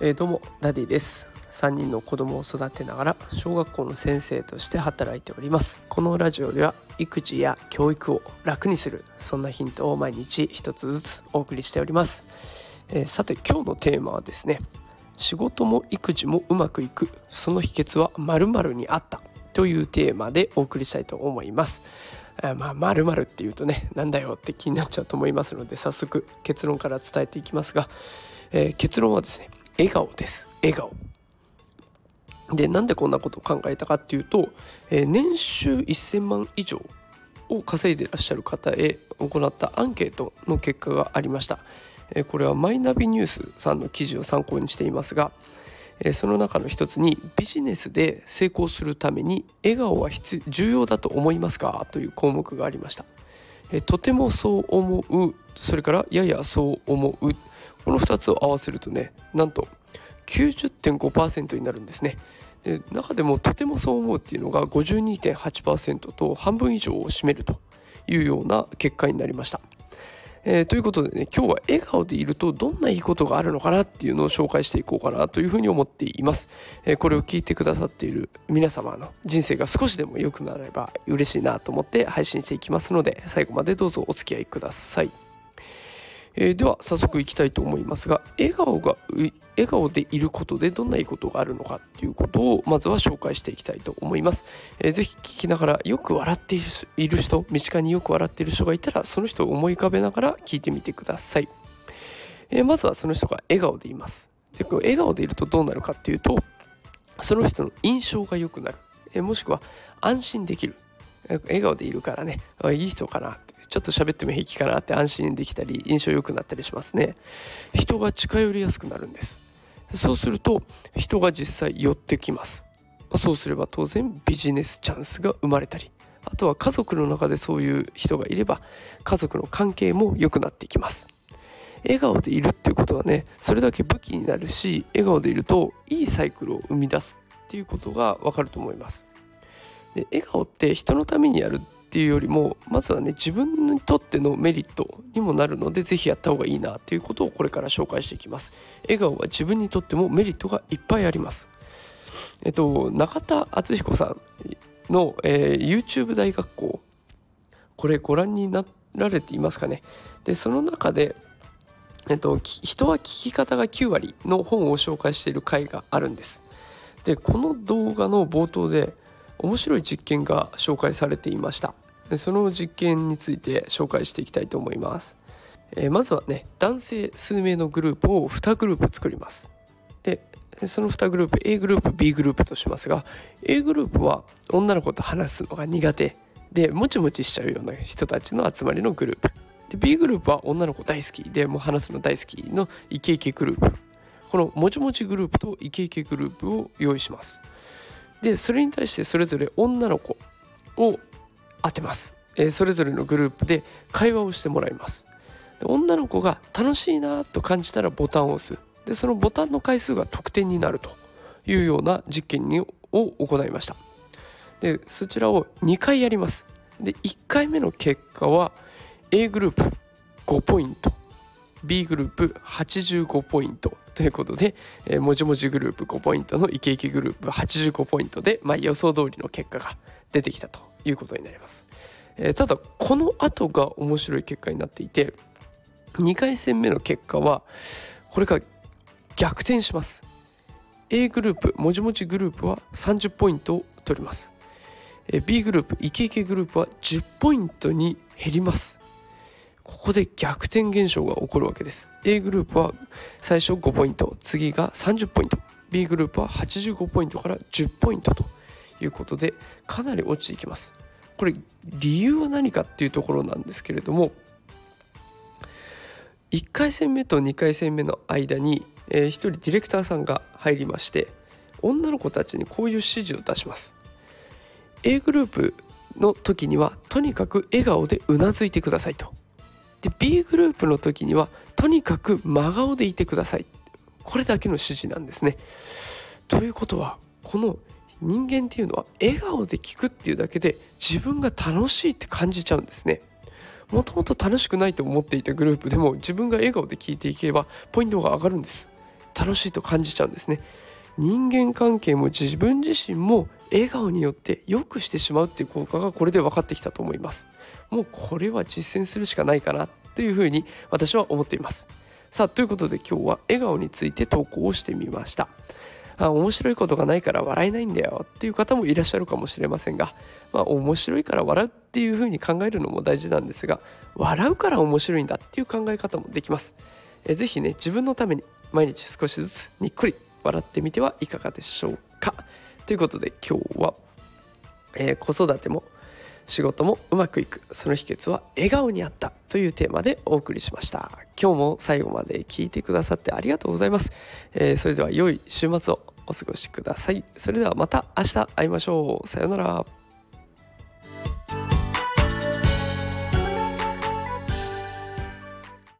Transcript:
えー、どうもダディです。3人の子供を育てながら小学校の先生として働いております。このラジオでは育児や教育を楽にするそんなヒントを毎日一つずつお送りしております、えー、さて今日のテーマはですね仕事も育児もうまくいくその秘訣は〇〇にあったというテーマでお送りしたいと思います。まあ、まるっていうとね、なんだよって気になっちゃうと思いますので、早速結論から伝えていきますが、えー、結論はですね、笑顔です。笑顔。で、なんでこんなことを考えたかっていうと、えー、年収1000万以上を稼いでらっしゃる方へ行ったアンケートの結果がありました。え、これはマイナビニュースさんの記事を参考にしていますが、えその中の一つにビジネスで成功するために笑顔は必重要だと思いますか？という項目がありました、えとてもそう思うそれからややそう思う。この2つを合わせるとねなんと90.5%になるんですね。で中でもとてもそう思うっていうのが52.8%と半分以上を占めるというような結果になりました。えー、ということでね今日は笑顔でいるとどんないいことがあるのかなっていうのを紹介していこうかなというふうに思っています、えー、これを聞いてくださっている皆様の人生が少しでも良くなれば嬉しいなと思って配信していきますので最後までどうぞお付き合いください。えー、では早速いきたいと思いますが笑顔が笑顔でいることでどんないいことがあるのかっていうことをまずは紹介していきたいと思います、えー、ぜひ聞きながらよく笑っている人身近によく笑っている人がいたらその人を思い浮かべながら聞いてみてください、えー、まずはその人が笑顔でいます。でこ笑顔でいるとどうなるかっていうとその人の印象が良くなる、えー、もしくは安心できる。笑顔でいるからね。いい人かな。ちょっと喋っても平気かなって安心できたり印象良くなったりしますね。人が近寄りやすくなるんです。そうすると人が実際寄ってきます。そうすれば当然ビジネスチャンスが生まれたりあとは家族の中でそういう人がいれば家族の関係も良くなっていきます。笑顔でいるっていうことはねそれだけ武器になるし笑顔でいるといいサイクルを生み出すっていうことがわかると思います。で笑顔って人のためにやるっていうよりもまずはね自分にとってのメリットにもなるので是非やった方がいいなということをこれから紹介していきます。笑顔は自分にとってもメリットがいっぱいあります。えっと中田敦彦さんの、えー、YouTube 大学校これご覧になられていますかね？でその中でえっと、人は聞き方が9割の本を紹介している回があるんです。でこの動画の冒頭で面白い実験が紹介されていました。その実験について紹介していきたいと思います、えー、まずはね男性数名のグループを2グループ作ります。でその2グループ A グループ B グループとしますが A グループは女の子と話すのが苦手。でもちもちしちゃうような人たちの集まりのグループ。で B グループは女の子大好き。でもう話すの大好きのイケイケグループ。このもちもちグループとイケイケグループを用意します。でそれに対してそれぞれ女の子を当てます、えー、それぞれのグループで会話をしてもらいます。で女の子が楽しいなと感じたらボタンを押す。でそのボタンの回数が得点になるというような実験にを行いました。でそちらを2回やります。で1回目の結果は A グループ5ポイント B グループ85ポイントということで、えー、もじもじグループ5ポイントのイケイケグループ85ポイントで、まあ、予想通りの結果が出てきたと。いうことになります。えー、ただこの後が面白い結果になっていて2回戦目の結果はこれが逆転します。A グループもじもじグループは30ポイントを取ります。B グループイケイケグループは10ポイントに減ります。ここで逆転現象が起こるわけです。A グループは最初5ポイント次が30ポイント。B グループは85ポイントから10ポイントということでかなり落ちていきます。これ理由は何かっていうところなんですけれども1回戦目と2回戦目の間に、えー、1人ディレクターさんが入りまして女の子たちにこういう指示を出します。A グループの時にはとにかく笑顔でうなずいてくださいと。で B グループの時にはとにかく真顔でいてください。これだけの指示なんですね。ということはこの人間っていうのは笑顔で聞くっていうだけで自分が楽しいって感じちゃうんですね。もともと楽しくないと思っていたグループでも自分が笑顔で聞いていけばポイントが上がるんです。楽しいと感じちゃうんですね。人間関係も自分自身も笑顔によって良くしてしまうっていう効果がこれで分かってきたと思います。もうこれは実践するしかないかなというふうに私は思っています。さあということで今日は笑顔について投稿をしてみました。あ面白いことがないから笑えないんだよっていう方もいらっしゃるかもしれませんが、まあ、面白いから笑うっていうふうに考えるのも大事なんですが笑うから面白いんだっていう考え方もできます。えぜひね自分のために毎日少しずつにっこり笑ってみてはいかがでしょうか。ということで今日は、えー、子育ても仕事もうまくいく。その秘訣は笑顔にあったというテーマでお送りしました。今日も最後まで聞いてくださってありがとうございます、えー、それでは良い週末をお過ごしください。それではまた明日会いましょう。さようなら。